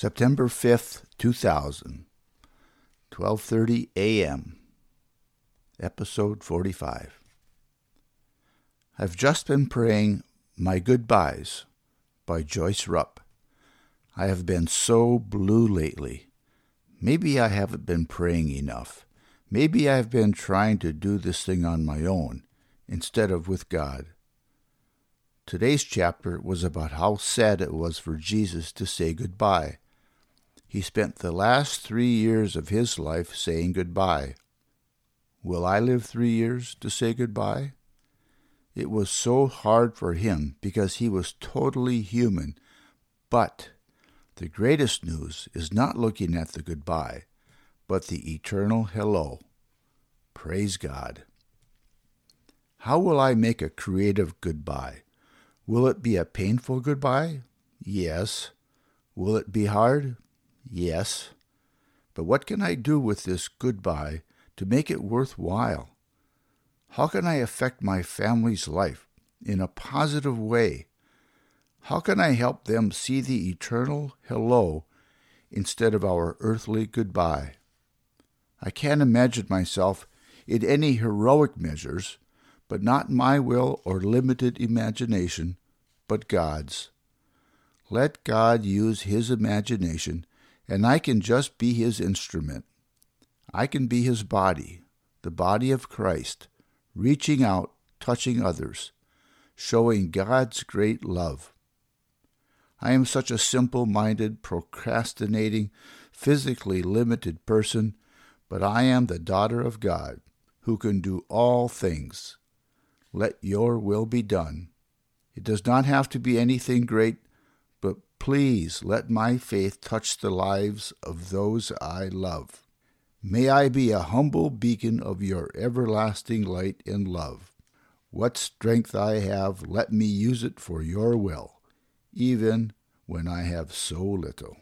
September 5th, 2000, 12:30 a.m. Episode 45. I've just been praying My Goodbyes by Joyce Rupp. I have been so blue lately. Maybe I haven't been praying enough. Maybe I've been trying to do this thing on my own instead of with God. Today's chapter was about how sad it was for Jesus to say goodbye. He spent the last three years of his life saying goodbye. Will I live three years to say goodbye? It was so hard for him because he was totally human. But the greatest news is not looking at the goodbye, but the eternal hello. Praise God. How will I make a creative goodbye? Will it be a painful goodbye? Yes. Will it be hard? Yes. But what can I do with this goodbye to make it worthwhile? How can I affect my family's life in a positive way? How can I help them see the eternal hello instead of our earthly goodbye? I can't imagine myself in any heroic measures but not my will or limited imagination, but God's. Let God use His imagination, and I can just be His instrument. I can be His body, the body of Christ, reaching out, touching others, showing God's great love. I am such a simple minded, procrastinating, physically limited person, but I am the daughter of God, who can do all things let your will be done. It does not have to be anything great, but please let my faith touch the lives of those I love. May I be a humble beacon of your everlasting light and love. What strength I have, let me use it for your will, even when I have so little.